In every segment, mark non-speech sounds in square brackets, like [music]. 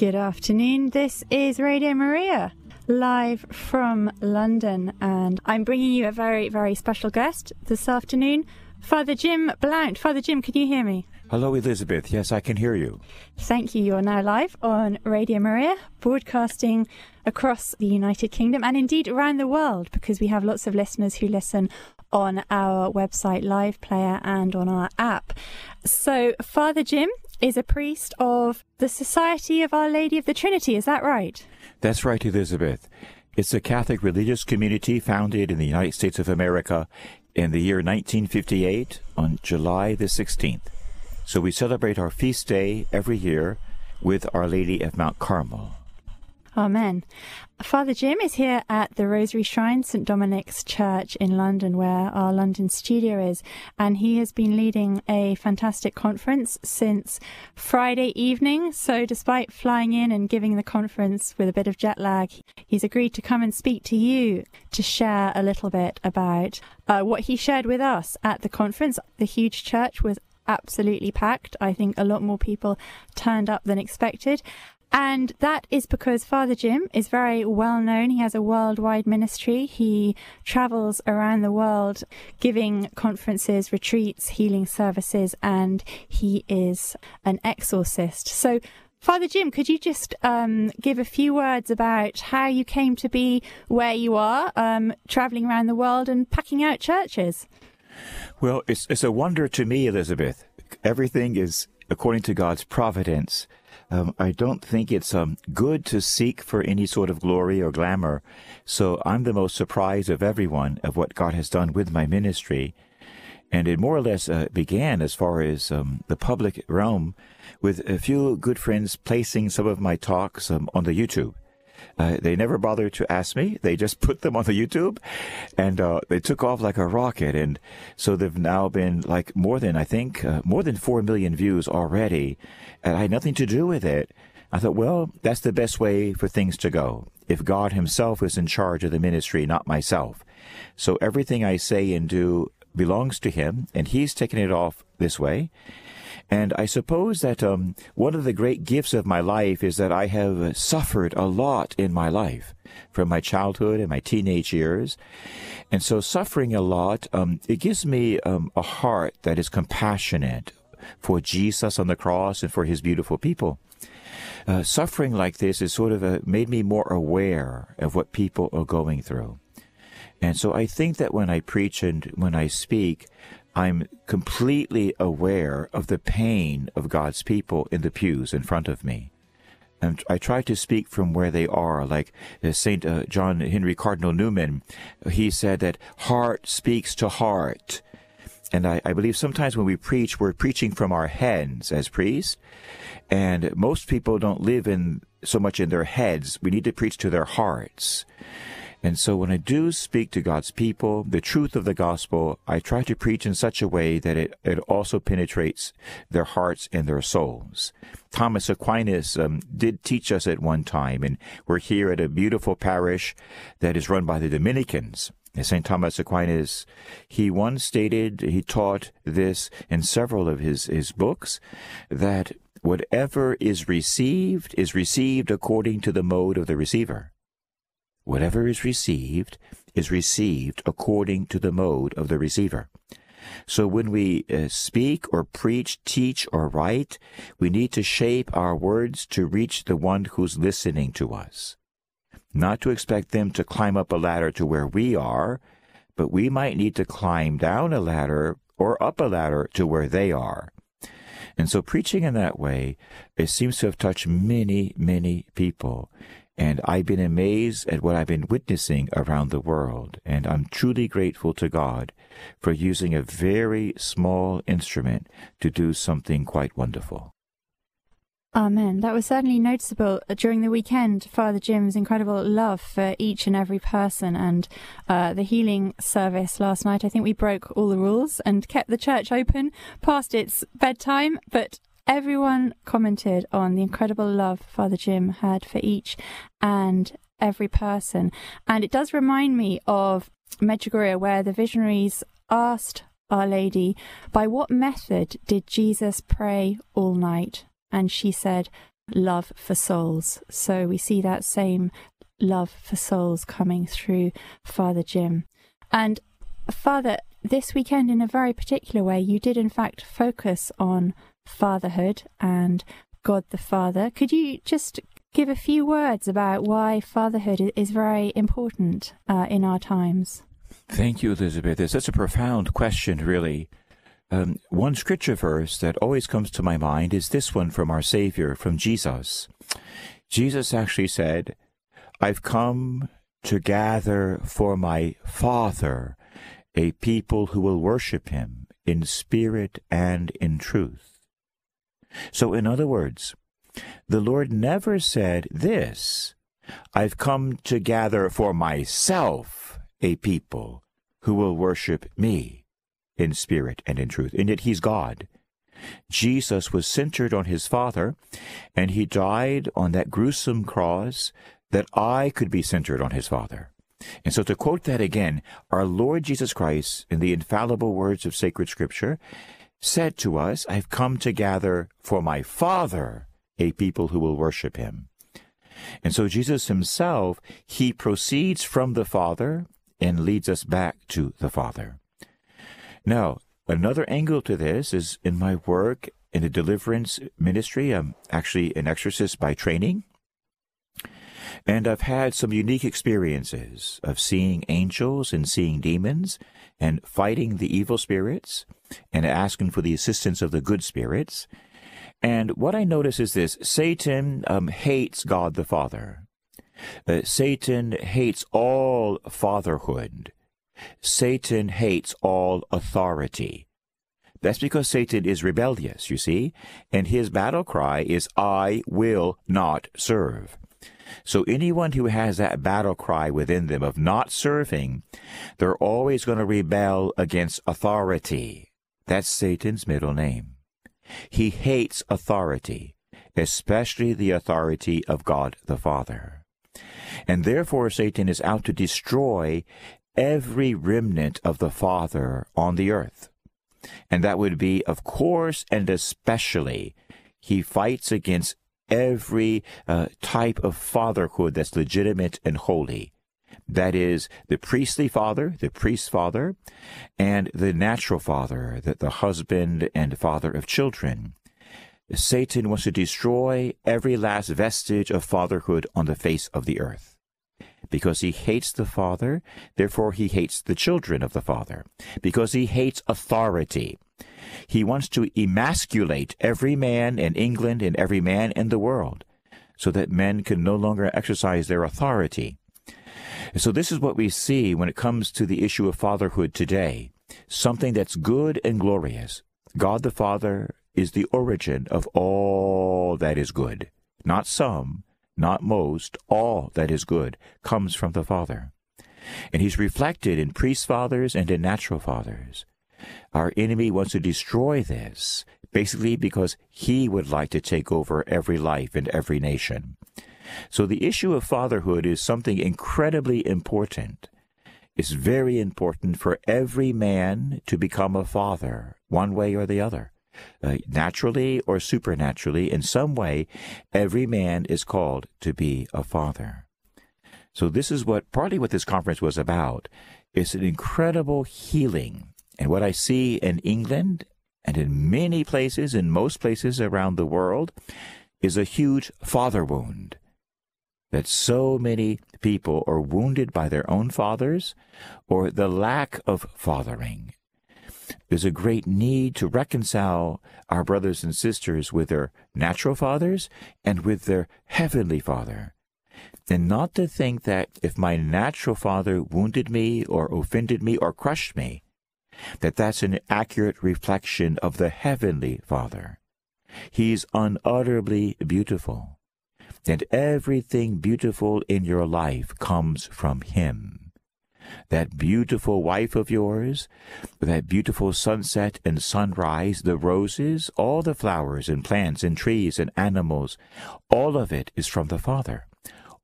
Good afternoon. This is Radio Maria, live from London, and I'm bringing you a very, very special guest this afternoon, Father Jim Blount. Father Jim, can you hear me? Hello, Elizabeth. Yes, I can hear you. Thank you. You're now live on Radio Maria, broadcasting across the United Kingdom and indeed around the world because we have lots of listeners who listen on our website live player and on our app. So, Father Jim is a priest of the Society of Our Lady of the Trinity. Is that right? That's right, Elizabeth. It's a Catholic religious community founded in the United States of America in the year 1958 on July the 16th. So we celebrate our feast day every year with Our Lady of Mount Carmel. Amen. Father Jim is here at the Rosary Shrine, St Dominic's Church in London, where our London studio is, and he has been leading a fantastic conference since Friday evening. So, despite flying in and giving the conference with a bit of jet lag, he's agreed to come and speak to you to share a little bit about uh, what he shared with us at the conference. The huge church was absolutely packed. I think a lot more people turned up than expected. And that is because Father Jim is very well known. He has a worldwide ministry. He travels around the world giving conferences, retreats, healing services, and he is an exorcist. So, Father Jim, could you just um, give a few words about how you came to be where you are, um, traveling around the world and packing out churches? Well, it's, it's a wonder to me, Elizabeth. Everything is according to God's providence. Um, I don't think it's um, good to seek for any sort of glory or glamour. So I'm the most surprised of everyone of what God has done with my ministry. And it more or less uh, began as far as um, the public realm with a few good friends placing some of my talks um, on the YouTube. Uh, they never bothered to ask me. They just [laughs] put them on the YouTube and uh, they took off like a rocket. And so they've now been like more than, I think, uh, more than 4 million views already. And I had nothing to do with it. I thought, well, that's the best way for things to go. If God Himself is in charge of the ministry, not myself. So everything I say and do belongs to Him, and He's taken it off this way. And I suppose that um, one of the great gifts of my life is that I have suffered a lot in my life from my childhood and my teenage years. And so suffering a lot, um, it gives me um, a heart that is compassionate for Jesus on the cross and for his beautiful people. Uh, suffering like this has sort of uh, made me more aware of what people are going through. And so I think that when I preach and when I speak, I'm completely aware of the pain of God's people in the pews in front of me. And I try to speak from where they are, like uh, St. Uh, John Henry Cardinal Newman. He said that heart speaks to heart. And I, I believe sometimes when we preach, we're preaching from our heads as priests. And most people don't live in so much in their heads. We need to preach to their hearts. And so when I do speak to God's people, the truth of the gospel, I try to preach in such a way that it, it also penetrates their hearts and their souls. Thomas Aquinas um, did teach us at one time, and we're here at a beautiful parish that is run by the Dominicans. St. Thomas Aquinas, he once stated, he taught this in several of his, his books, that whatever is received is received according to the mode of the receiver. Whatever is received is received according to the mode of the receiver. So when we uh, speak or preach, teach or write, we need to shape our words to reach the one who's listening to us. Not to expect them to climb up a ladder to where we are, but we might need to climb down a ladder or up a ladder to where they are. And so preaching in that way, it seems to have touched many, many people. And I've been amazed at what I've been witnessing around the world. And I'm truly grateful to God for using a very small instrument to do something quite wonderful. Amen. That was certainly noticeable during the weekend. Father Jim's incredible love for each and every person, and uh, the healing service last night. I think we broke all the rules and kept the church open past its bedtime, but everyone commented on the incredible love Father Jim had for each and every person. And it does remind me of Medjugorje, where the visionaries asked Our Lady, By what method did Jesus pray all night? And she said, Love for souls. So we see that same love for souls coming through Father Jim. And Father, this weekend, in a very particular way, you did in fact focus on fatherhood and God the Father. Could you just give a few words about why fatherhood is very important uh, in our times? Thank you, Elizabeth. It's such a profound question, really. Um, one scripture verse that always comes to my mind is this one from our Savior, from Jesus. Jesus actually said, I've come to gather for my Father a people who will worship him in spirit and in truth. So, in other words, the Lord never said this I've come to gather for myself a people who will worship me in spirit and in truth. And yet, He's God. Jesus was centered on His Father, and He died on that gruesome cross that I could be centered on His Father. And so, to quote that again, our Lord Jesus Christ, in the infallible words of sacred Scripture, said to us, I've come to gather for my Father a people who will worship him. And so Jesus himself, he proceeds from the Father and leads us back to the Father. Now, another angle to this is in my work in the deliverance ministry. I'm actually an exorcist by training. And I've had some unique experiences of seeing angels and seeing demons and fighting the evil spirits and asking for the assistance of the good spirits. And what I notice is this Satan um, hates God the Father. Uh, Satan hates all fatherhood. Satan hates all authority. That's because Satan is rebellious, you see, and his battle cry is, I will not serve. So anyone who has that battle cry within them of not serving, they're always going to rebel against authority. That's Satan's middle name. He hates authority, especially the authority of God the Father. And therefore Satan is out to destroy every remnant of the Father on the earth. And that would be, of course, and especially, he fights against every uh, type of fatherhood that's legitimate and holy. That is the priestly father, the priest father, and the natural father, the, the husband and father of children. Satan wants to destroy every last vestige of fatherhood on the face of the earth. Because he hates the father, therefore he hates the children of the father. Because he hates authority, he wants to emasculate every man in England and every man in the world so that men can no longer exercise their authority. So this is what we see when it comes to the issue of fatherhood today. Something that's good and glorious. God the Father is the origin of all that is good. Not some, not most, all that is good comes from the Father. And he's reflected in priest fathers and in natural fathers. Our enemy wants to destroy this, basically because he would like to take over every life and every nation. So the issue of fatherhood is something incredibly important. It's very important for every man to become a father, one way or the other. Uh, naturally or supernaturally, in some way, every man is called to be a father. So this is what partly what this conference was about. It's an incredible healing. And what I see in England and in many places, in most places around the world, is a huge father wound. That so many people are wounded by their own fathers or the lack of fathering. There's a great need to reconcile our brothers and sisters with their natural fathers and with their heavenly father. And not to think that if my natural father wounded me or offended me or crushed me, that that's an accurate reflection of the Heavenly Father. He's unutterably beautiful, and everything beautiful in your life comes from Him. That beautiful wife of yours, that beautiful sunset and sunrise, the roses, all the flowers and plants and trees and animals, all of it is from the Father.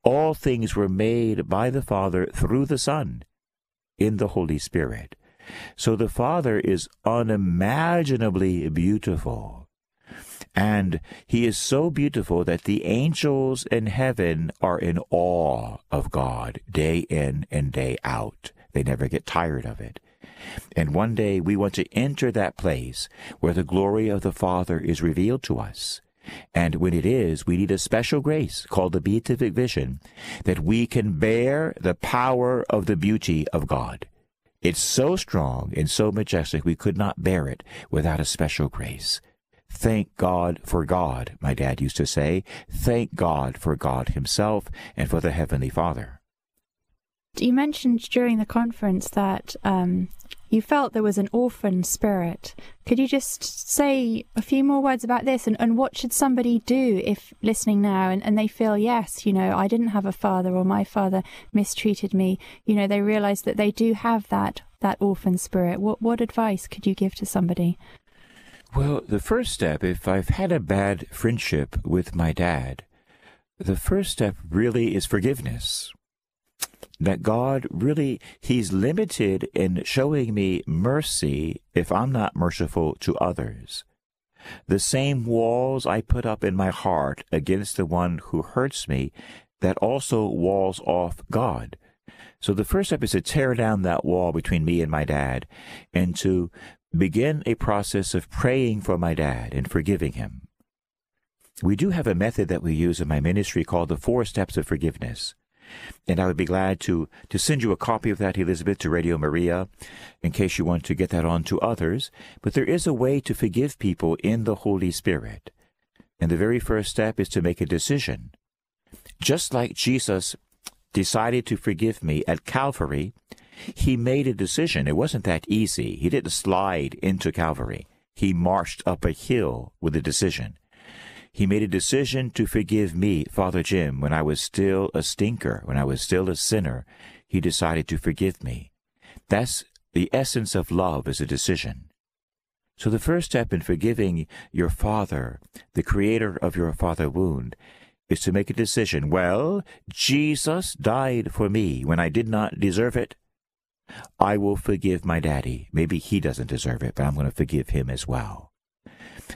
All things were made by the Father through the Son in the Holy Spirit. So the Father is unimaginably beautiful. And he is so beautiful that the angels in heaven are in awe of God day in and day out. They never get tired of it. And one day we want to enter that place where the glory of the Father is revealed to us. And when it is, we need a special grace called the beatific vision that we can bear the power of the beauty of God. It's so strong and so majestic we could not bear it without a special grace. Thank God for God, my dad used to say. Thank God for God Himself and for the Heavenly Father. You mentioned during the conference that um, you felt there was an orphan spirit. Could you just say a few more words about this and, and what should somebody do if listening now and, and they feel, yes, you know, I didn't have a father or my father mistreated me, you know, they realize that they do have that that orphan spirit. What what advice could you give to somebody? Well, the first step, if I've had a bad friendship with my dad, the first step really is forgiveness that God really, He's limited in showing me mercy if I'm not merciful to others. The same walls I put up in my heart against the one who hurts me, that also walls off God. So the first step is to tear down that wall between me and my dad and to begin a process of praying for my dad and forgiving him. We do have a method that we use in my ministry called the Four Steps of Forgiveness. And I would be glad to, to send you a copy of that, Elizabeth, to Radio Maria, in case you want to get that on to others. But there is a way to forgive people in the Holy Spirit. And the very first step is to make a decision. Just like Jesus decided to forgive me at Calvary, he made a decision. It wasn't that easy. He didn't slide into Calvary. He marched up a hill with a decision. He made a decision to forgive me, Father Jim, when I was still a stinker, when I was still a sinner. He decided to forgive me. That's the essence of love is a decision. So the first step in forgiving your father, the creator of your father wound, is to make a decision. Well, Jesus died for me when I did not deserve it. I will forgive my daddy. Maybe he doesn't deserve it, but I'm going to forgive him as well.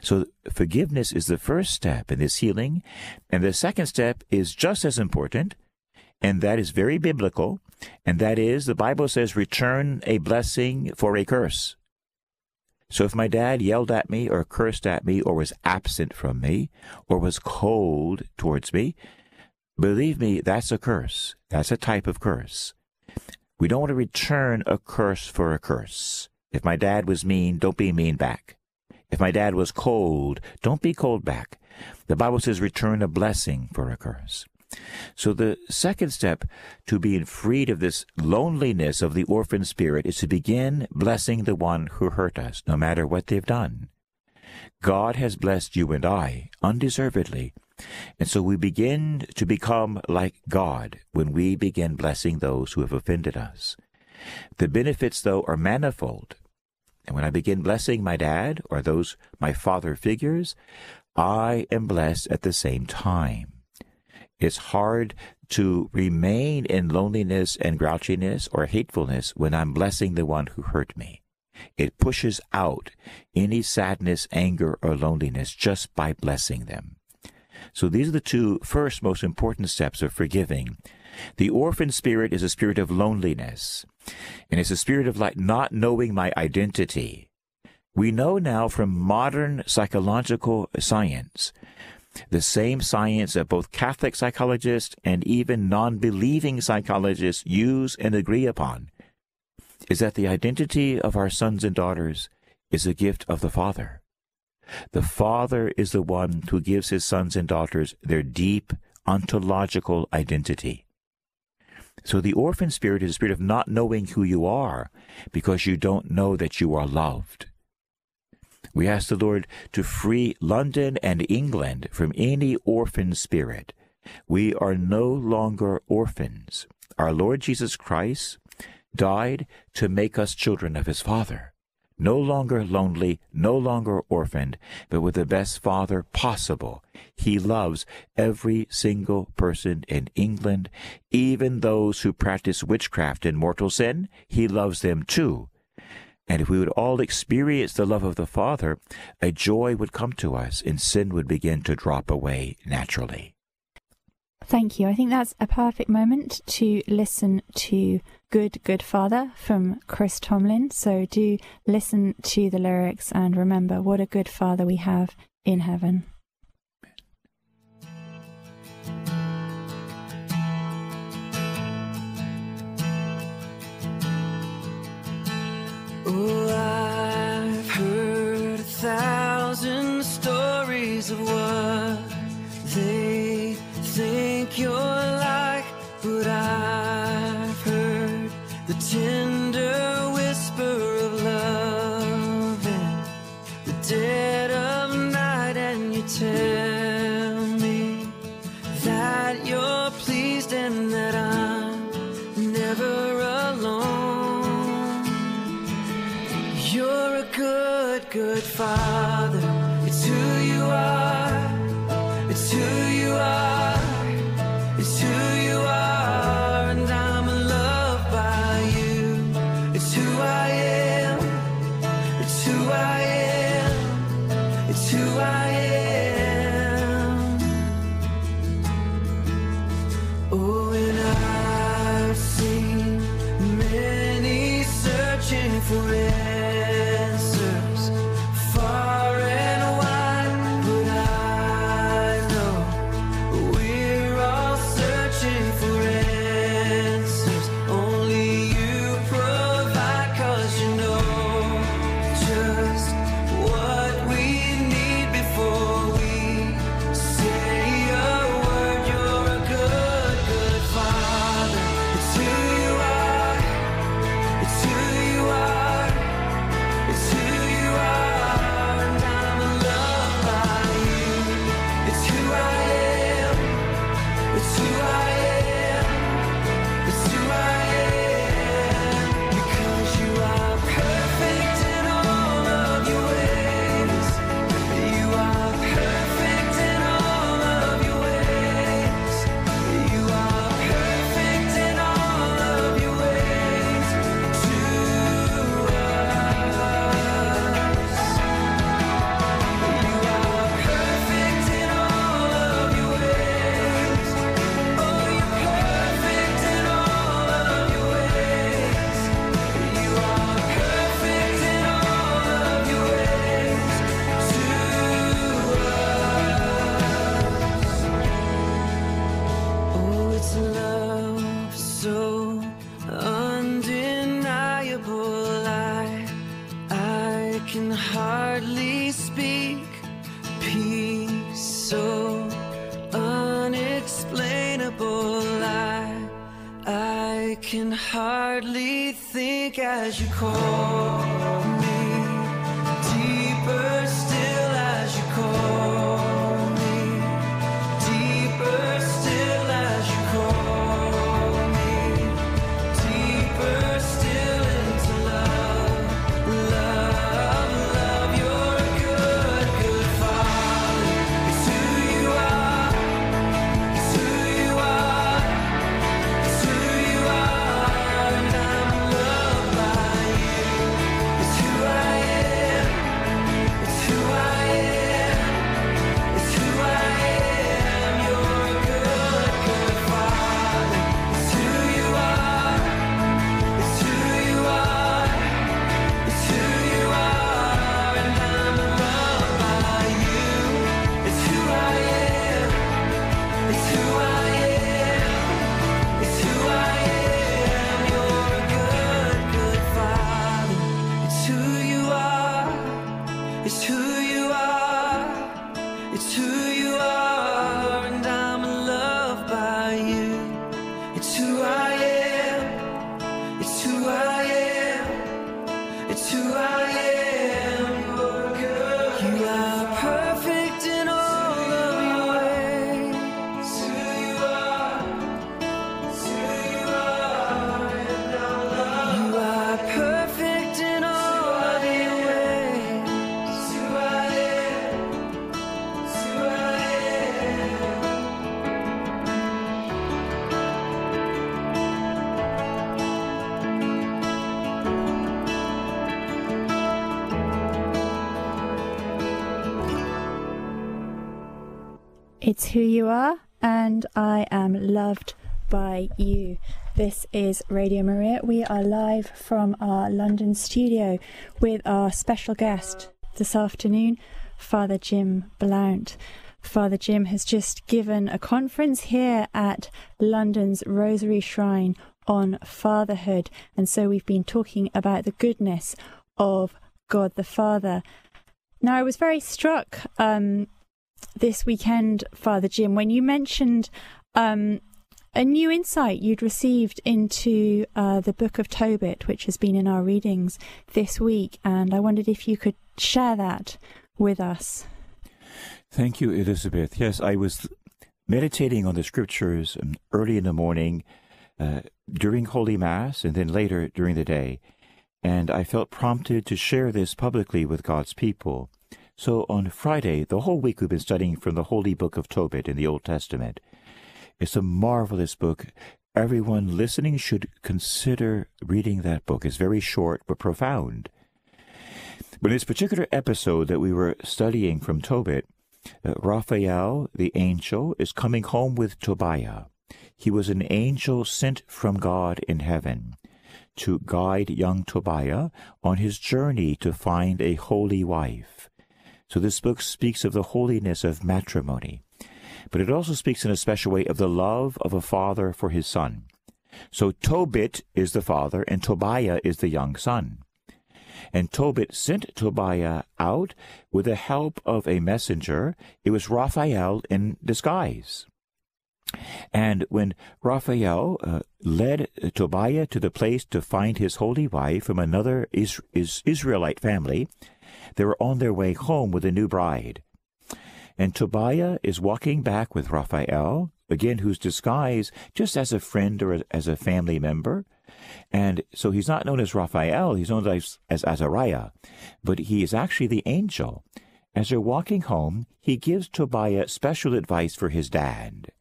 So forgiveness is the first step in this healing. And the second step is just as important, and that is very biblical. And that is, the Bible says, return a blessing for a curse. So if my dad yelled at me or cursed at me or was absent from me or was cold towards me, believe me, that's a curse. That's a type of curse. We don't want to return a curse for a curse. If my dad was mean, don't be mean back. If my dad was cold, don't be cold back. The Bible says return a blessing for a curse. So the second step to being freed of this loneliness of the orphan spirit is to begin blessing the one who hurt us, no matter what they've done. God has blessed you and I undeservedly. And so we begin to become like God when we begin blessing those who have offended us. The benefits, though, are manifold. And when I begin blessing my dad or those my father figures, I am blessed at the same time. It's hard to remain in loneliness and grouchiness or hatefulness when I'm blessing the one who hurt me. It pushes out any sadness, anger, or loneliness just by blessing them. So these are the two first most important steps of forgiving. The orphan spirit is a spirit of loneliness, and it's a spirit of like not knowing my identity. We know now from modern psychological science, the same science that both Catholic psychologists and even non believing psychologists use and agree upon, is that the identity of our sons and daughters is a gift of the Father. The Father is the one who gives his sons and daughters their deep ontological identity. So the orphan spirit is a spirit of not knowing who you are because you don't know that you are loved. We ask the Lord to free London and England from any orphan spirit. We are no longer orphans. Our Lord Jesus Christ died to make us children of his Father no longer lonely, no longer orphaned, but with the best father possible. He loves every single person in England, even those who practice witchcraft and mortal sin. He loves them too. And if we would all experience the love of the Father, a joy would come to us and sin would begin to drop away naturally. Thank you. I think that's a perfect moment to listen to Good, Good Father from Chris Tomlin. So do listen to the lyrics and remember what a good Father we have in heaven. Oh, It's who you are, and I am loved by you. This is Radio Maria. We are live from our London studio with our special guest this afternoon, Father Jim Blount. Father Jim has just given a conference here at London's Rosary Shrine on fatherhood, and so we've been talking about the goodness of God the Father. Now, I was very struck um, this weekend, Father Jim, when you mentioned um, a new insight you'd received into uh, the Book of Tobit, which has been in our readings this week, and I wondered if you could share that with us. Thank you, Elizabeth. Yes, I was meditating on the scriptures um, early in the morning uh, during Holy Mass and then later during the day, and I felt prompted to share this publicly with God's people. So on Friday, the whole week we've been studying from the Holy Book of Tobit in the Old Testament. It's a marvelous book. Everyone listening should consider reading that book. It's very short but profound. But in this particular episode that we were studying from Tobit, uh, Raphael, the angel, is coming home with Tobiah. He was an angel sent from God in heaven to guide young Tobiah on his journey to find a holy wife. So this book speaks of the holiness of matrimony, but it also speaks in a special way of the love of a father for his son. So Tobit is the father and Tobiah is the young son. And Tobit sent Tobiah out with the help of a messenger. It was Raphael in disguise. And when Raphael uh, led Tobiah to the place to find his holy wife from another is- is Israelite family, they were on their way home with a new bride. And Tobiah is walking back with Raphael, again, who's disguised just as a friend or as a family member. And so he's not known as Raphael, he's known as, as Azariah, but he is actually the angel. As they're walking home, he gives Tobiah special advice for his dad.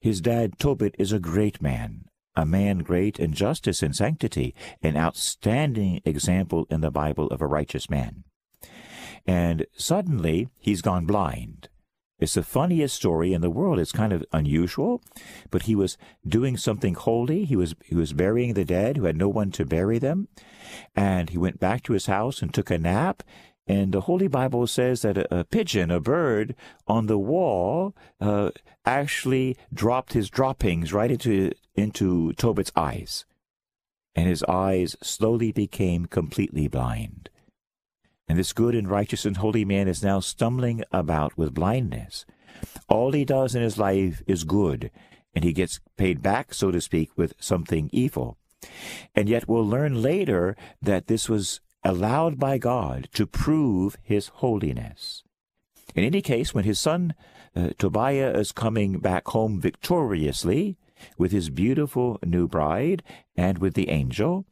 His dad, Tobit, is a great man, a man great in justice and sanctity, an outstanding example in the Bible of a righteous man. And suddenly, he's gone blind. It's the funniest story in the world. It's kind of unusual, but he was doing something holy. He was he was burying the dead who had no one to bury them, and he went back to his house and took a nap. And the Holy Bible says that a, a pigeon, a bird, on the wall, uh, actually dropped his droppings right into into Tobit's eyes, and his eyes slowly became completely blind. And this good and righteous and holy man is now stumbling about with blindness. All he does in his life is good, and he gets paid back, so to speak, with something evil. And yet we'll learn later that this was allowed by God to prove his holiness. In any case, when his son uh, Tobiah is coming back home victoriously with his beautiful new bride and with the angel,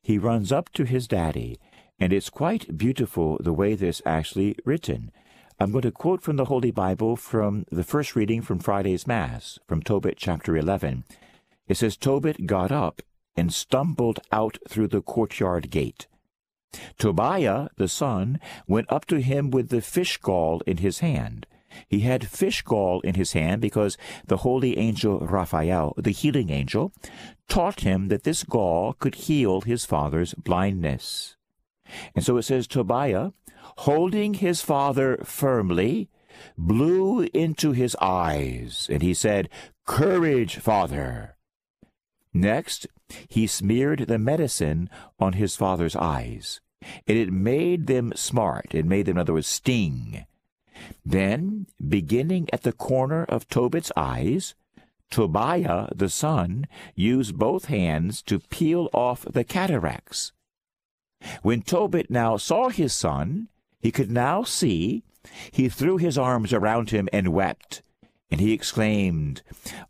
he runs up to his daddy and it's quite beautiful the way this actually written. I'm going to quote from the Holy Bible from the first reading from Friday's Mass, from Tobit chapter 11. It says, Tobit got up and stumbled out through the courtyard gate. Tobiah, the son, went up to him with the fish gall in his hand. He had fish gall in his hand because the holy angel Raphael, the healing angel, taught him that this gall could heal his father's blindness. And so it says Tobiah, holding his father firmly, blew into his eyes, and he said, Courage, father. Next, he smeared the medicine on his father's eyes, and it made them smart. It made them, in other words, sting. Then, beginning at the corner of Tobit's eyes, Tobiah, the son, used both hands to peel off the cataracts. When Tobit now saw his son, he could now see. He threw his arms around him and wept. And he exclaimed,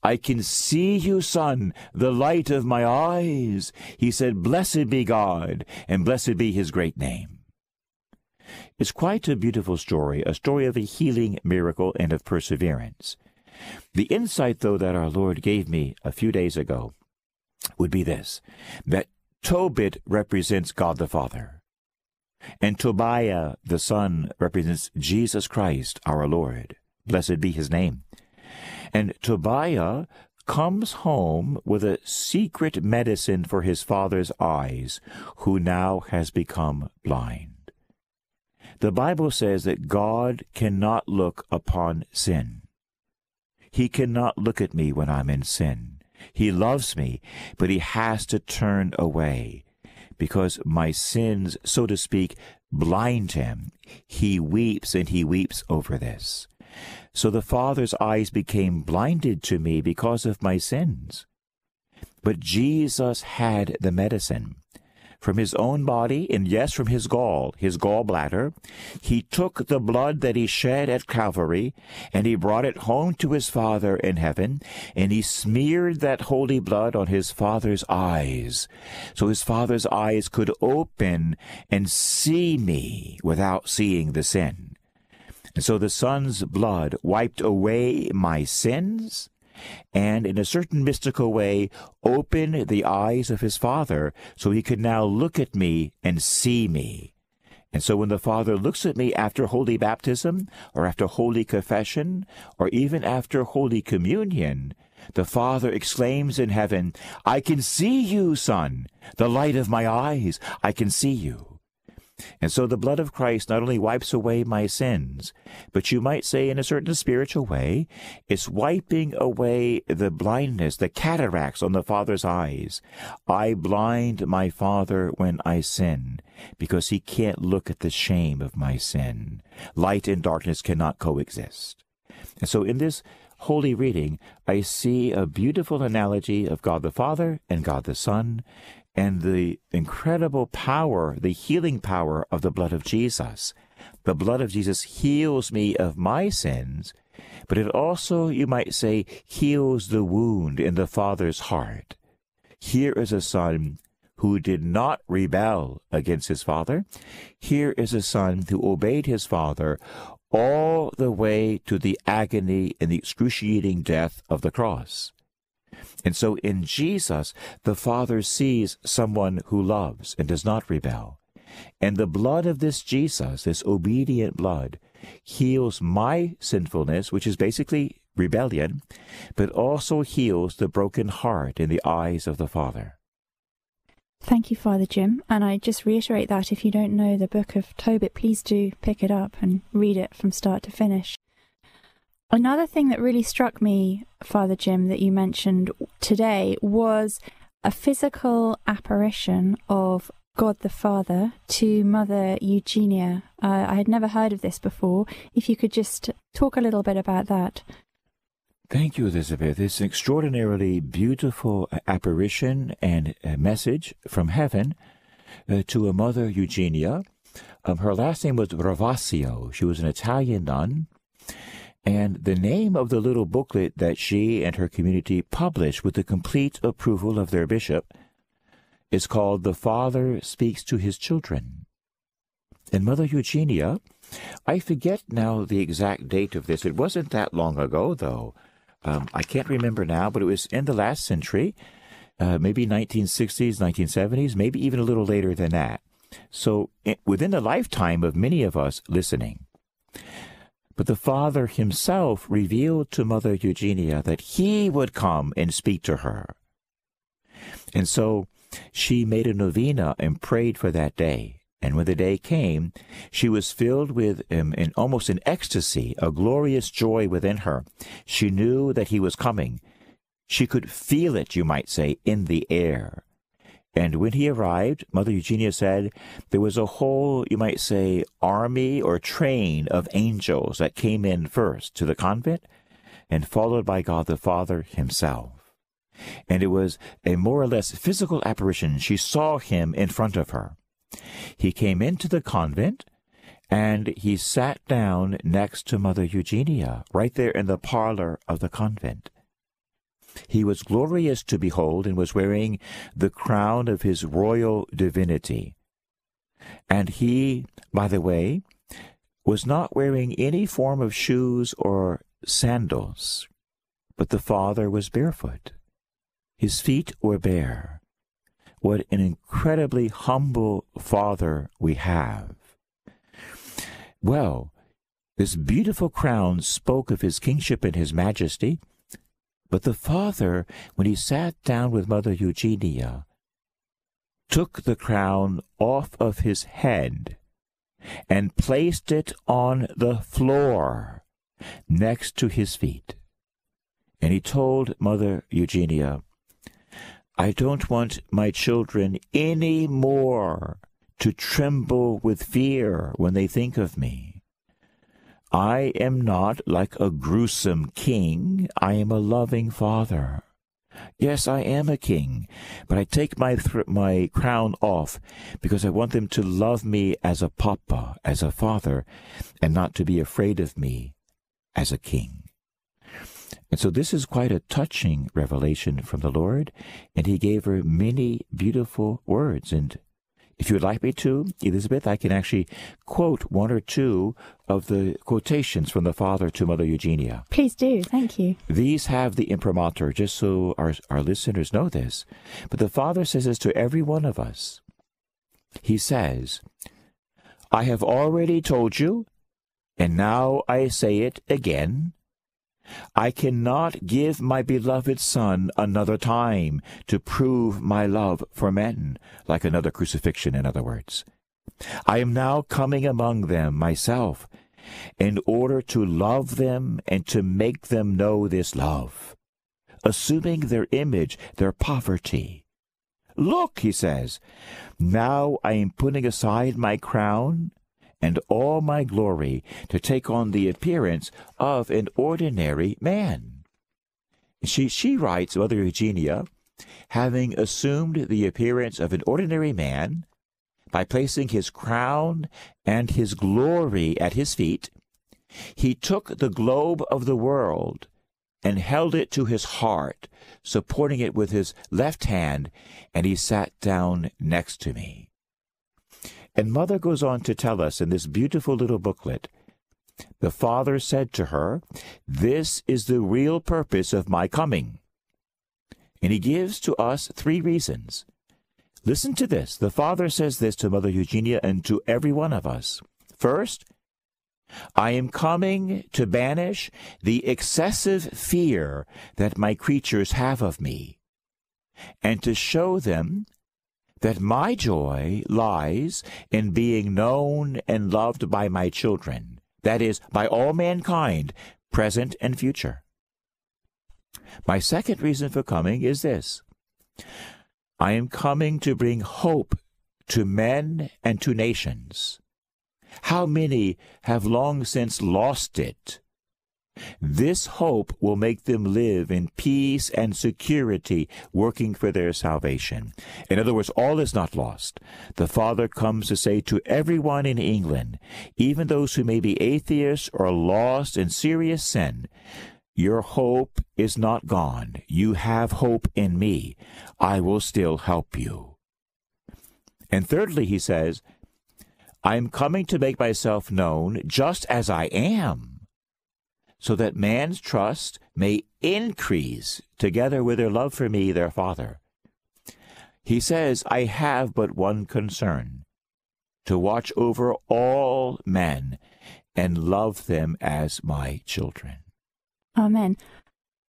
I can see you, son, the light of my eyes. He said, Blessed be God, and blessed be his great name. It's quite a beautiful story, a story of a healing miracle and of perseverance. The insight, though, that our Lord gave me a few days ago would be this that Tobit represents God the Father, and Tobiah the son represents Jesus Christ, our Lord. Blessed be his name. And Tobiah comes home with a secret medicine for his father's eyes, who now has become blind. The Bible says that God cannot look upon sin. He cannot look at me when I'm in sin. He loves me, but he has to turn away because my sins, so to speak, blind him. He weeps and he weeps over this. So the Father's eyes became blinded to me because of my sins. But Jesus had the medicine. From his own body, and yes, from his gall, his gallbladder, he took the blood that he shed at Calvary, and he brought it home to his Father in heaven, and he smeared that holy blood on his Father's eyes, so his Father's eyes could open and see me without seeing the sin. And so the Son's blood wiped away my sins and in a certain mystical way opened the eyes of his Father so he could now look at me and see me. And so when the Father looks at me after holy baptism or after holy confession or even after holy communion, the Father exclaims in heaven, I can see you, Son, the light of my eyes, I can see you. And so the blood of Christ not only wipes away my sins, but you might say in a certain spiritual way, it's wiping away the blindness, the cataracts on the Father's eyes. I blind my Father when I sin, because he can't look at the shame of my sin. Light and darkness cannot coexist. And so in this holy reading, I see a beautiful analogy of God the Father and God the Son, and the incredible power, the healing power of the blood of Jesus. The blood of Jesus heals me of my sins, but it also, you might say, heals the wound in the Father's heart. Here is a son who did not rebel against his father. Here is a son who obeyed his father all the way to the agony and the excruciating death of the cross. And so in Jesus, the Father sees someone who loves and does not rebel. And the blood of this Jesus, this obedient blood, heals my sinfulness, which is basically rebellion, but also heals the broken heart in the eyes of the Father. Thank you, Father Jim. And I just reiterate that if you don't know the book of Tobit, please do pick it up and read it from start to finish. Another thing that really struck me, Father Jim, that you mentioned today was a physical apparition of God the Father to Mother Eugenia. Uh, I had never heard of this before. If you could just talk a little bit about that. Thank you, Elizabeth. It's an extraordinarily beautiful apparition and a message from heaven uh, to a Mother Eugenia. Um, her last name was Ravasio. She was an Italian nun and the name of the little booklet that she and her community published with the complete approval of their bishop is called The Father Speaks to His Children. And Mother Eugenia, I forget now the exact date of this. It wasn't that long ago, though. Um, I can't remember now, but it was in the last century, uh, maybe 1960s, 1970s, maybe even a little later than that. So, it, within the lifetime of many of us listening. But the Father himself revealed to Mother Eugenia that he would come and speak to her. And so she made a novena and prayed for that day. And when the day came, she was filled with um, an, almost an ecstasy, a glorious joy within her. She knew that he was coming. She could feel it, you might say, in the air. And when he arrived, Mother Eugenia said, there was a whole, you might say, army or train of angels that came in first to the convent. and followed by God the Father himself. And it was a more or less physical apparition. She saw him in front of her. He came into the convent and he sat down next to Mother Eugenia, right there in the parlor of the convent. He was glorious to behold and was wearing the crown of his royal divinity. And he, by the way, was not wearing any form of shoes or sandals, but the Father was barefoot. His feet were bare. What an incredibly humble Father we have. Well, this beautiful crown spoke of his kingship and his majesty, but the Father, when he sat down with Mother Eugenia, took the crown off of his head and placed it on the floor next to his feet. And he told Mother Eugenia, I don't want my children any more to tremble with fear when they think of me. I am not like a gruesome king, I am a loving father. Yes, I am a king, but I take my th- my crown off because I want them to love me as a papa, as a father, and not to be afraid of me as a king. And so this is quite a touching revelation from the Lord, and he gave her many beautiful words. And if you would like me to, Elizabeth, I can actually quote one or two of the quotations from the Father to Mother Eugenia. Please do. Thank you. These have the imprimatur, just so our, our listeners know this. But the Father says this to every one of us. He says, I have already told you, and now I say it again. I cannot give my beloved Son another time to prove my love for men, like another crucifixion, in other words. I am now coming among them myself, in order to love them and to make them know this love, assuming their image, their poverty. Look, he says, now I am putting aside my crown and all my glory to take on the appearance of an ordinary man. She, she writes, Mother Eugenia, having assumed the appearance of an ordinary man, by placing his crown and his glory at his feet, he took the globe of the world and held it to his heart, supporting it with his left hand, and he sat down next to me. And Mother goes on to tell us in this beautiful little booklet the Father said to her, This is the real purpose of my coming. And he gives to us three reasons. Listen to this. The Father says this to Mother Eugenia and to every one of us. First, I am coming to banish the excessive fear that my creatures have of me, and to show them that my joy lies in being known and loved by my children, that is, by all mankind, present and future. My second reason for coming is this I am coming to bring hope to men and to nations. How many have long since lost it? This hope will make them live in peace and security, working for their salvation. In other words, all is not lost. The Father comes to say to everyone in England, even those who may be atheists or lost in serious sin, your hope is not gone. You have hope in me. I will still help you. And thirdly, he says, I am coming to make myself known just as I am so that man's trust may increase together with their love for me, their Father. He says, I have but one concern to watch over all men and love them as my children. Amen.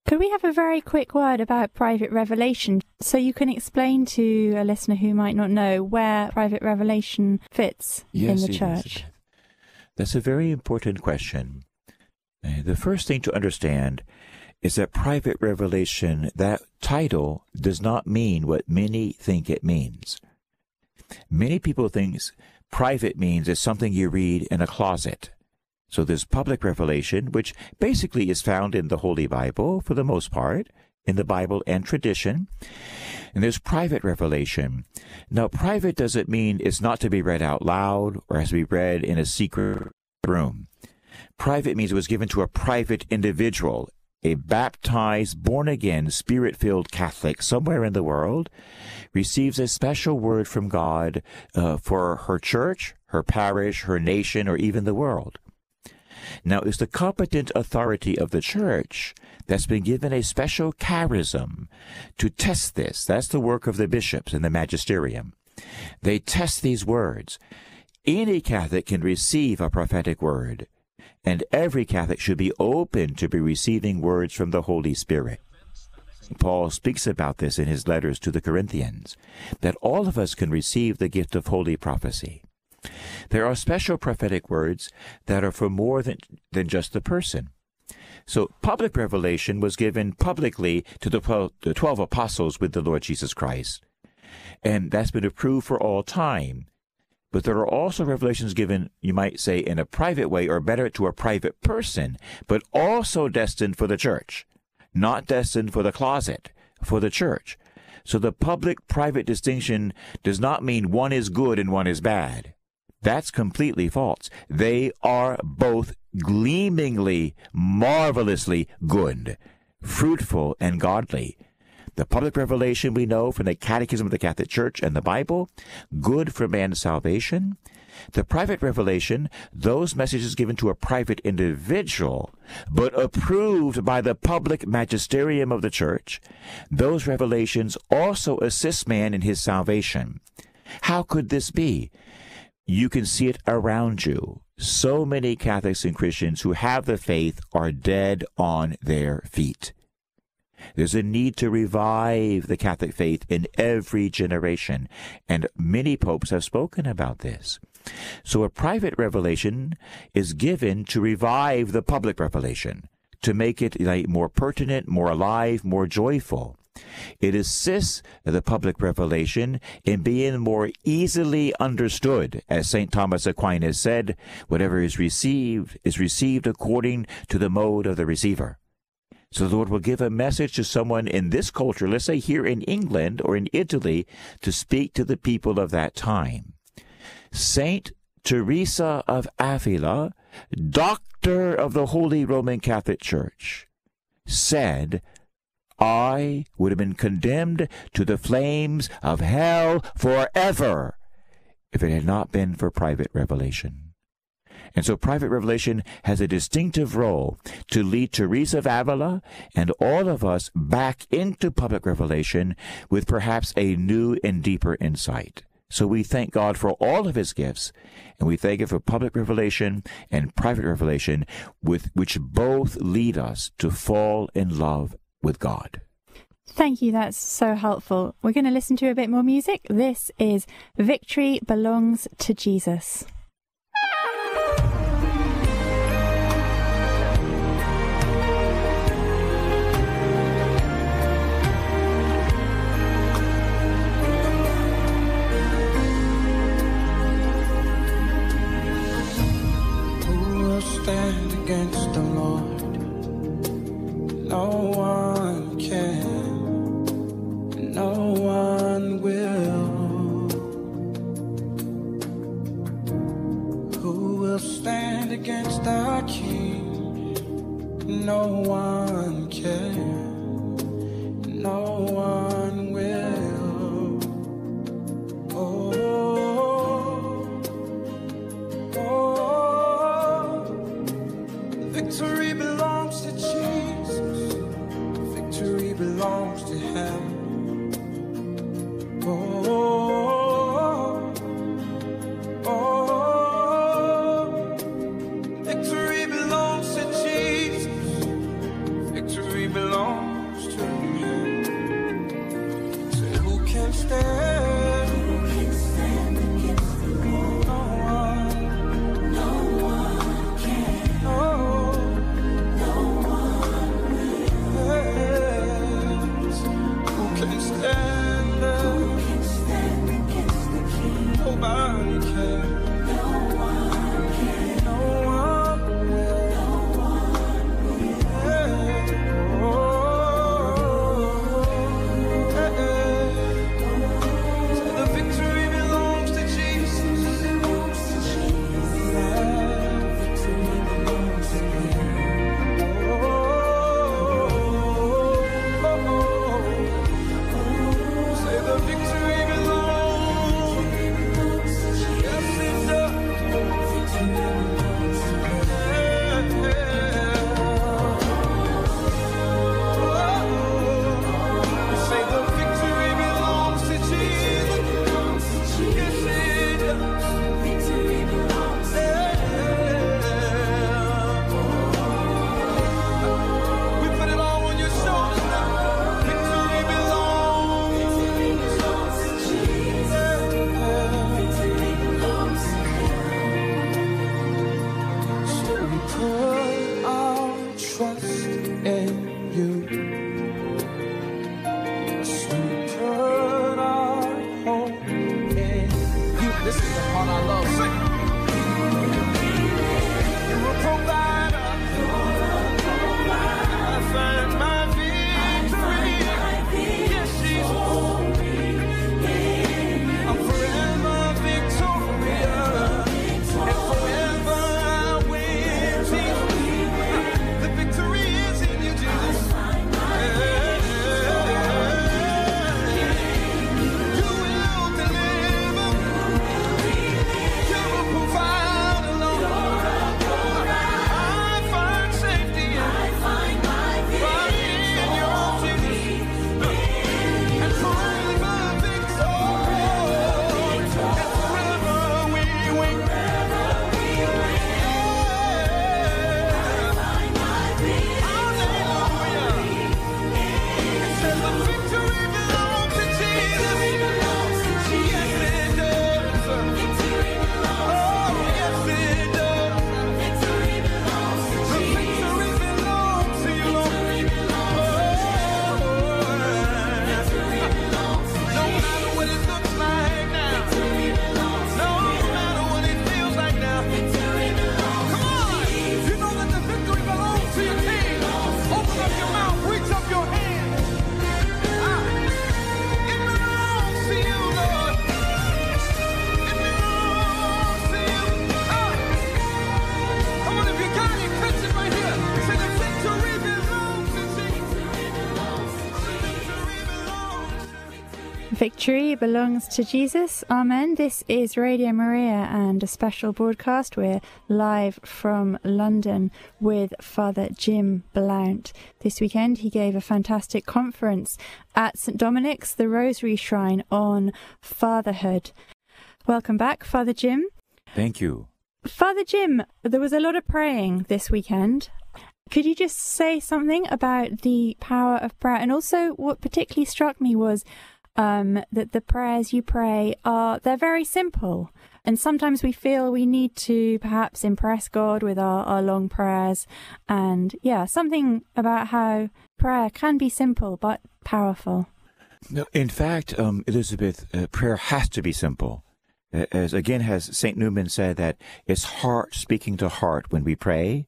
Could we have a very quick word about private revelation so you can explain to a listener who might not know where private revelation fits in the church? Elizabeth. That's a very important question. The first thing to understand is that private revelation, that title, does not mean what many think it means. Many people think private means it's something you read in a closet. So there's public revelation, which basically is found in the Holy Bible for the most part, in the Bible and tradition. And there's private revelation. Now, private doesn't mean it's not to be read out loud or has to be read in a secret room. Private means it was given to a private individual, a baptized, born again, spirit filled Catholic somewhere in the world receives a special word from God uh, for her church, her parish, her nation, or even the world. Now, it's the competent authority of the church that's been given a special charism to test this. That's the work of the bishops and the magisterium. They test these words. Any Catholic can receive a prophetic word, and every Catholic should be open to be receiving words from the Holy Spirit. Paul speaks about this in his letters to the Corinthians, that all of us can receive the gift of holy prophecy. There are special prophetic words that are for more than, than just the person. So public revelation was given publicly to the 12, the 12 apostles with the Lord Jesus Christ. And that's been approved for all time. But there are also revelations given, you might say, in a private way, or better, to a private person, but also destined for the church, not destined for the closet, for the church. So the public private distinction does not mean one is good and one is bad. That's completely false. They are both gleamingly, marvelously good, fruitful, and godly. The public revelation we know from the Catechism of the Catholic Church and the Bible, good for man's salvation. The private revelation, those messages given to a private individual, but approved by the public magisterium of the Church, those revelations also assist man in his salvation. How could this be? You can see it around you. So many Catholics and Christians who have the faith are dead on their feet. There's a need to revive the Catholic faith in every generation, and many popes have spoken about this. So a private revelation is given to revive the public revelation, to make it like, more pertinent, more alive, more joyful. It assists the public revelation in being more easily understood. As St. Thomas Aquinas said, whatever is received is received according to the mode of the receiver. So the Lord will give a message to someone in this culture, let's say here in England or in Italy, to speak to the people of that time. Saint Teresa of Avila, doctor of the Holy Roman Catholic Church, said, I would have been condemned to the flames of hell forever if it had not been for private revelation. And so private revelation has a distinctive role to lead Teresa of Avila and all of us back into public revelation with perhaps a new and deeper insight. So we thank God for all of his gifts, and we thank him for public revelation and private revelation, with which both lead us to fall in love with God. Thank you. That's so helpful. We're going to listen to a bit more music. This is Victory Belongs to Jesus. One can. No one will. Who will stand against our King? No one can. No one Who Victory belongs to Jesus. Amen. This is Radio Maria and a special broadcast. We're live from London with Father Jim Blount. This weekend, he gave a fantastic conference at St. Dominic's, the Rosary Shrine, on fatherhood. Welcome back, Father Jim. Thank you. Father Jim, there was a lot of praying this weekend. Could you just say something about the power of prayer? And also, what particularly struck me was um, that the prayers you pray are they're very simple. And sometimes we feel we need to perhaps impress God with our, our long prayers. And yeah, something about how prayer can be simple but powerful. No, in fact, um, Elizabeth, uh, prayer has to be simple. Uh, As again, has Saint Newman said that it's heart speaking to heart when we pray,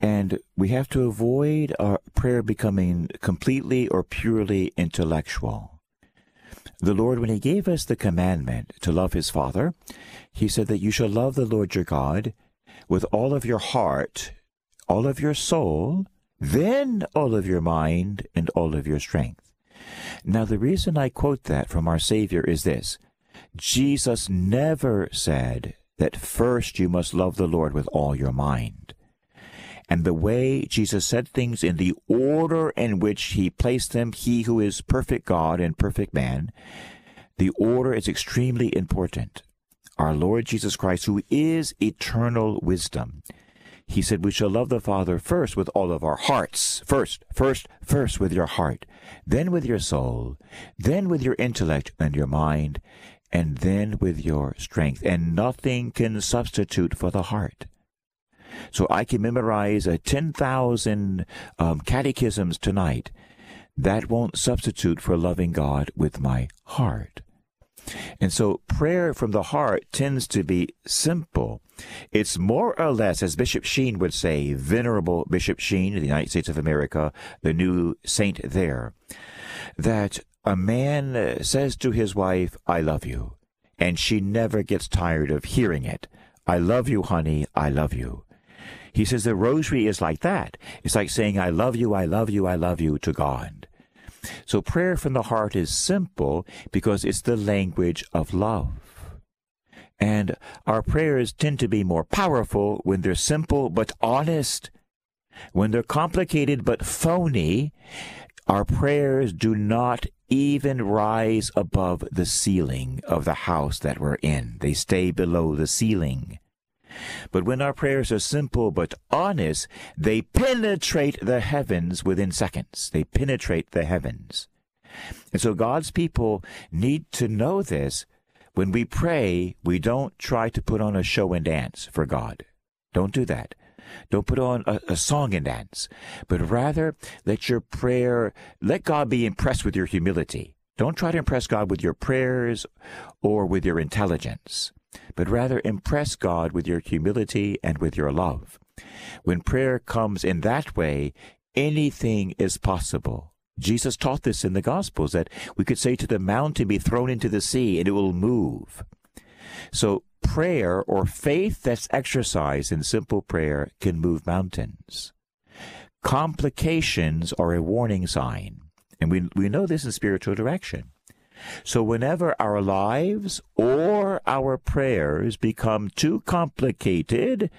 and we have to avoid our prayer becoming completely or purely intellectual. The Lord, when He gave us the commandment to love His Father, He said that you shall love the Lord your God with all of your heart, all of your soul, then all of your mind, and all of your strength. Now, the reason I quote that from our Savior is this Jesus never said that first you must love the Lord with all your mind. And the way Jesus said things in the order in which he placed them, he who is perfect God and perfect man, the order is extremely important. Our Lord Jesus Christ, who is eternal wisdom, he said, We shall love the Father first with all of our hearts. First, first, first with your heart, then with your soul, then with your intellect and your mind, and then with your strength. And nothing can substitute for the heart. So I can memorize uh, 10,000 um, catechisms tonight. That won't substitute for loving God with my heart. And so prayer from the heart tends to be simple. It's more or less, as Bishop Sheen would say, Venerable Bishop Sheen of the United States of America, the new saint there, that a man says to his wife, I love you. And she never gets tired of hearing it. I love you, honey. I love you. He says the rosary is like that. It's like saying, I love you, I love you, I love you to God. So prayer from the heart is simple because it's the language of love. And our prayers tend to be more powerful when they're simple but honest. When they're complicated but phony, our prayers do not even rise above the ceiling of the house that we're in. They stay below the ceiling. But when our prayers are simple but honest, they penetrate the heavens within seconds. They penetrate the heavens. And so God's people need to know this. When we pray, we don't try to put on a show and dance for God. Don't do that. Don't put on a, a, song and dance, but rather let your prayer, let God be impressed with your humility. Don't try to impress God with your prayers or with your intelligence but rather impress God with your humility and with your love. When prayer comes in that way, anything is possible. Jesus taught this in the Gospels that we could say to the mountain, be thrown into the sea, and it will move. So, prayer or faith that's exercised in simple prayer can move mountains. Complications are a warning sign, and we, we know this in spiritual direction. So, whenever our lives or our prayers become too complicated,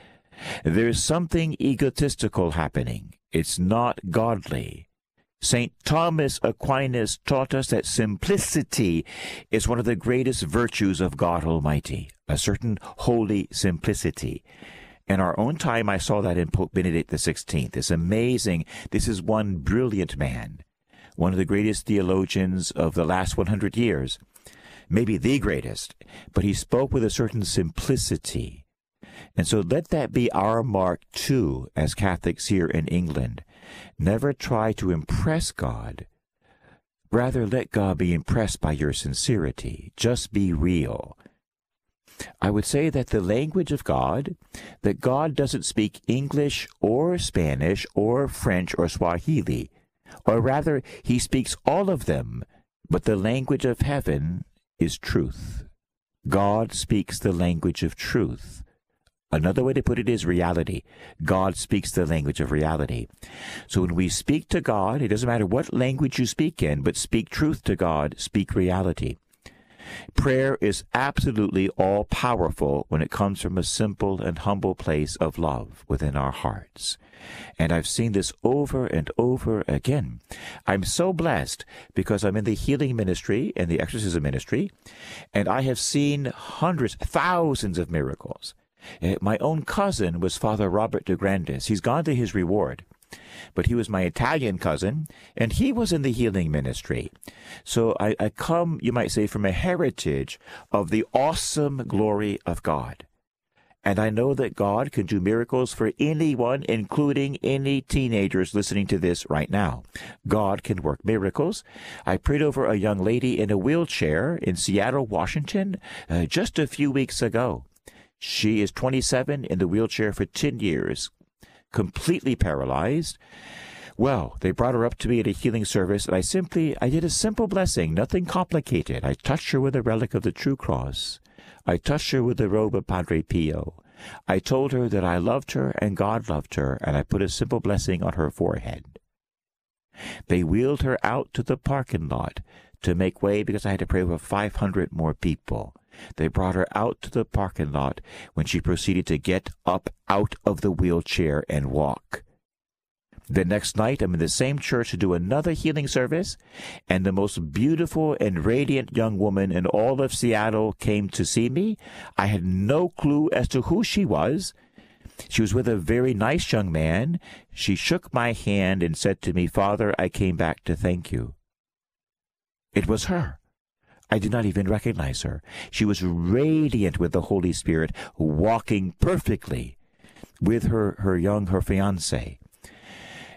there's something egotistical happening. It's not godly. St. Thomas Aquinas taught us that simplicity is one of the greatest virtues of God Almighty, a certain holy simplicity. In our own time, I saw that in Pope Benedict XVI. It's amazing. This is one brilliant man one of the greatest theologians of the last 100 years, maybe the greatest, but he spoke with a certain simplicity. And so let that be our mark too, as Catholics here in England. Never try to impress God. Rather, let God be impressed by your sincerity. Just be real. I would say that the language of God, that God doesn't speak English or Spanish or French or Swahili or rather, he speaks all of them, but the language of heaven is truth. God speaks the language of truth. Another way to put it is reality. God speaks the language of reality. So when we speak to God, it doesn't matter what language you speak in, but speak truth to God, speak reality. Prayer is absolutely all powerful when it comes from a simple and humble place of love within our hearts. And I've seen this over and over again. I'm so blessed because I'm in the healing ministry and the exorcism ministry, and I have seen hundreds, thousands of miracles. Uh, My own cousin was Father Robert de Grandis. He's gone to his reward but he was my Italian cousin, and he was in the healing ministry. So I, I come, you might say, from a heritage of the awesome glory of God. And I know that God can do miracles for anyone, including any teenagers listening to this right now. God can work miracles. I prayed over a young lady in a wheelchair in Seattle, Washington, uh, just a few weeks ago. She is 27 in the wheelchair for 10 years, completely paralyzed. Well, they brought her up to me at a healing service, and I simply, I did a simple blessing, nothing complicated. I touched her with a relic of the true cross. I touched her with the robe of Padre Pio. I told her that I loved her and God loved her, and I put a simple blessing on her forehead. They wheeled her out to the parking lot to make way because I had to pray for 500 more people. They brought her out to the parking lot when she proceeded to get up out of the wheelchair and walk. The next night, I'm in the same church to do another healing service, and the most beautiful and radiant young woman in all of Seattle came to see me. I had no clue as to who she was. She was with a very nice young man. She shook my hand and said to me, Father, I came back to thank you. It was her. I did not even recognize her. She was radiant with the Holy Spirit, walking perfectly with her, her young, her fiance.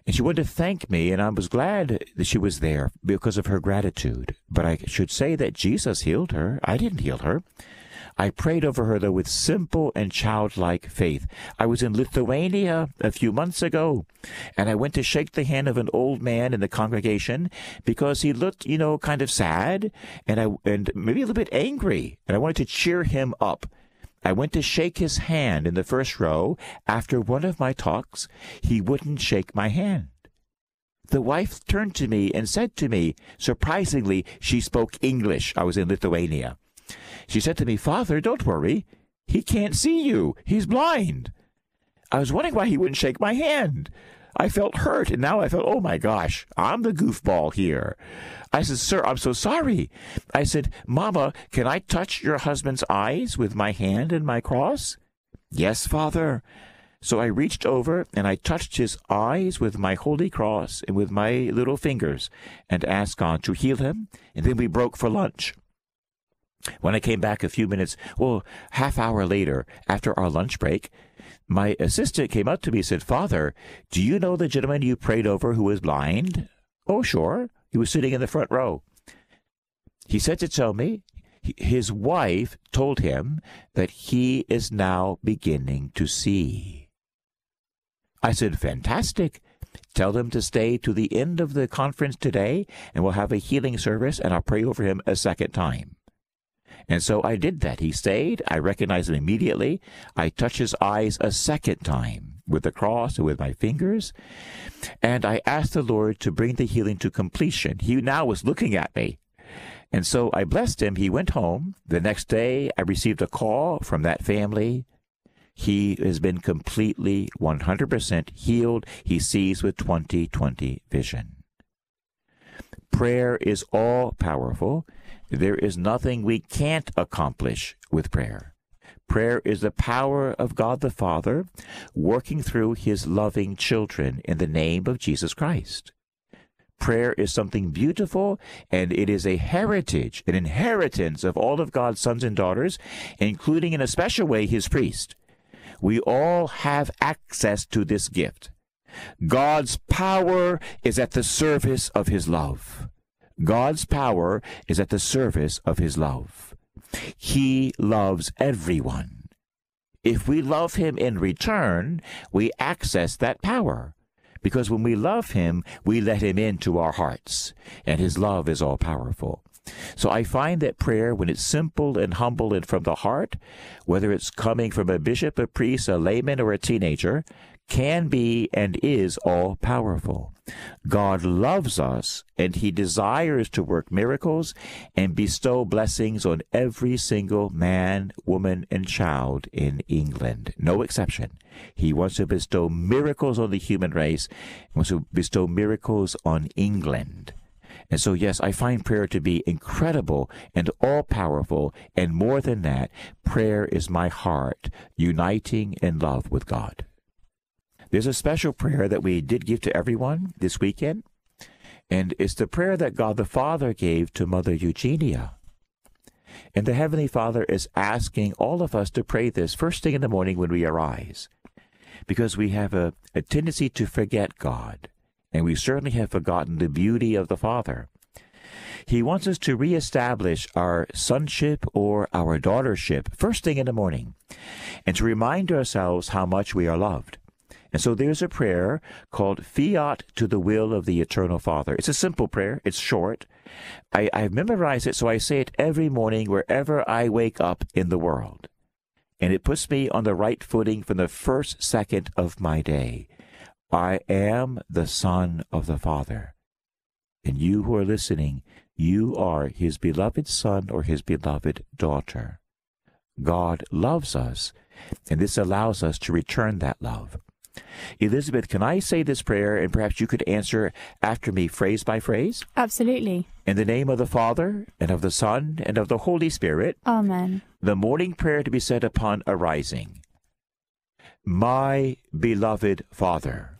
And she wanted to thank me, and I was glad that she was there because of her gratitude. But I should say that Jesus healed her. I didn't heal her. I prayed over her, though, with simple and childlike faith. I was in Lithuania a few months ago, and I went to shake the hand of an old man in the congregation because he looked, you know, kind of sad and I and maybe a little bit angry, and I wanted to cheer him up. I went to shake his hand in the first row. After one of my talks, he wouldn't shake my hand. The wife turned to me and said to me, surprisingly, she spoke English. I was in Lithuania. She said to me, Father, don't worry. He can't see you. He's blind. I was wondering why he wouldn't shake my hand. I felt hurt, and now I felt, oh my gosh, I'm the goofball here. I said, Sir, I'm so sorry. I said, Mama, can I touch your husband's eyes with my hand and my cross? Yes, Father. So I reached over and I touched his eyes with my holy cross and with my little fingers and asked God to heal him, and then we broke for lunch. When I came back a few minutes, well, half hour later, after our lunch break, my assistant came up to me and said, Father, do you know the gentleman you prayed over who was blind? Oh, sure. He was sitting in the front row. He said to tell me his wife told him that he is now beginning to see. I said, Fantastic. Tell them to stay to the end of the conference today, and we'll have a healing service, and I'll pray over him a second time. And so I did that. He stayed. I recognized him immediately. I touched his eyes a second time with the cross and with my fingers. And I asked the Lord to bring the healing to completion. He now was looking at me. And so I blessed him. He went home. The next day, I received a call from that family. He has been completely 100% healed. He sees with 2020 vision. Prayer is all powerful. There is nothing we can't accomplish with prayer. Prayer is the power of God the Father working through his loving children in the name of Jesus Christ. Prayer is something beautiful, and it is a heritage, an inheritance of all of God's sons and daughters, including in a special way his priest. We all have access to this gift. God's power is at the service of his love. God's power is at the service of his love. He loves everyone. If we love him in return, we access that power. Because when we love him, we let him into our hearts, and his love is all powerful. So I find that prayer, when it's simple and humble and from the heart, whether it's coming from a bishop, a priest, a layman, or a teenager, can be and is all powerful. God loves us and he desires to work miracles and bestow blessings on every single man, woman, and child in England. No exception. He wants to bestow miracles on the human race, he wants to bestow miracles on England. And so, yes, I find prayer to be incredible and all powerful. And more than that, prayer is my heart uniting in love with God. There's a special prayer that we did give to everyone this weekend, and it's the prayer that God the Father gave to Mother Eugenia. And the Heavenly Father is asking all of us to pray this first thing in the morning when we arise, because we have a, a tendency to forget God, and we certainly have forgotten the beauty of the Father. He wants us to reestablish our sonship or our daughtership first thing in the morning, and to remind ourselves how much we are loved. And so there's a prayer called Fiat to the Will of the Eternal Father. It's a simple prayer, it's short. I, I've memorized it, so I say it every morning wherever I wake up in the world. And it puts me on the right footing from the first second of my day. I am the Son of the Father. And you who are listening, you are his beloved son or his beloved daughter. God loves us, and this allows us to return that love. Elizabeth, can I say this prayer and perhaps you could answer after me phrase by phrase? Absolutely. In the name of the Father, and of the Son, and of the Holy Spirit, Amen. the morning prayer to be said upon arising. My beloved Father,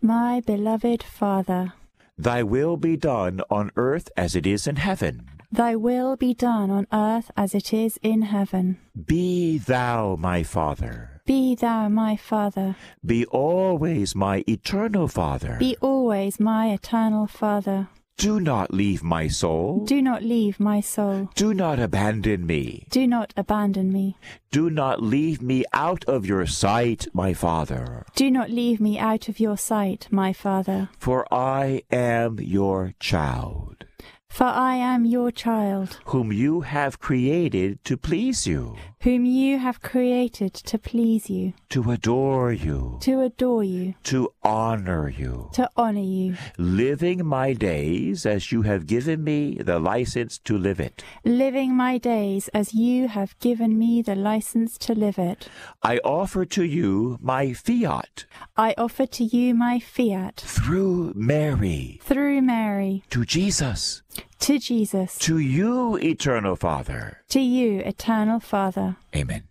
My beloved Father, thy will be done on earth as it is in heaven. Thy will be done on earth as it is in heaven. Be thou my Father. Be thou my Father. Be always my eternal Father. Be always my eternal Father. Do not leave my soul. Do not leave my soul. Do not abandon me. Do not abandon me. Do not leave me out of your sight, my Father. Do not leave me out of your sight, my Father. For I am your child, For I am your child, whom you have created to please you, whom you have created to please you, to adore you, to adore you, to honor you, to honor you, living my days as you have given me the license to live it. living my days as you have given me the license to live it. I offer to you my fiat I offer to you my fiat through Mary through Mary to Jesus, to Jesus, to you, eternal Father. to you, eternal Father. Amen.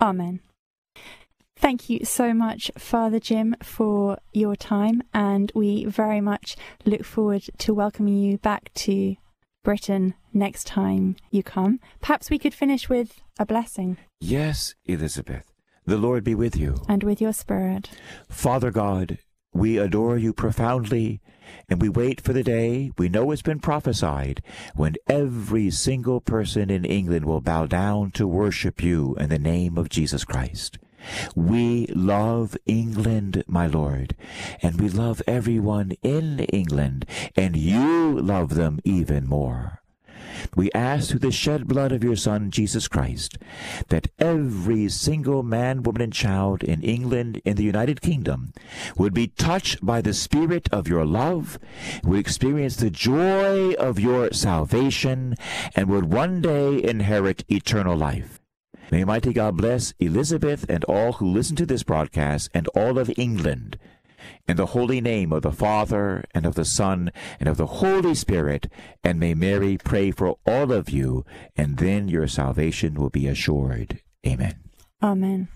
Amen. Thank you so much, Father Jim, for your time, and we very much look forward to welcoming you back to Britain next time you come. Perhaps we could finish with a blessing Yes, Elizabeth. The Lord be with you. and with your spirit. Father God, we adore you profoundly, and we wait for the day we know it's been prophesied when every single person in England will bow down to worship you in the name of Jesus Christ. We love England, my Lord, and we love everyone in England, and you love them even more. We ask through the shed blood of your Son, Jesus Christ, that every single man, woman, and child in England, in the United Kingdom, would be touched by the Spirit of your love, would experience the joy of your salvation, and would one day inherit eternal life. May Almighty God bless Elizabeth and all who listen to this broadcast and all of England. In the holy name of the Father, and of the Son, and of the Holy Spirit, and may Mary pray for all of you, and then your salvation will be assured. Amen. Amen.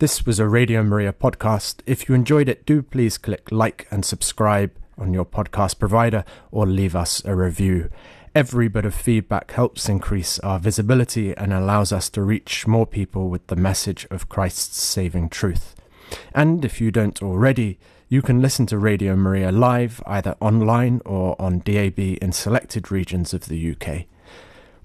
This was a Radio Maria podcast. If you enjoyed it, do please click like and subscribe on your podcast provider or leave us a review. Every bit of feedback helps increase our visibility and allows us to reach more people with the message of Christ's saving truth. And if you don't already, you can listen to Radio Maria live either online or on DAB in selected regions of the UK.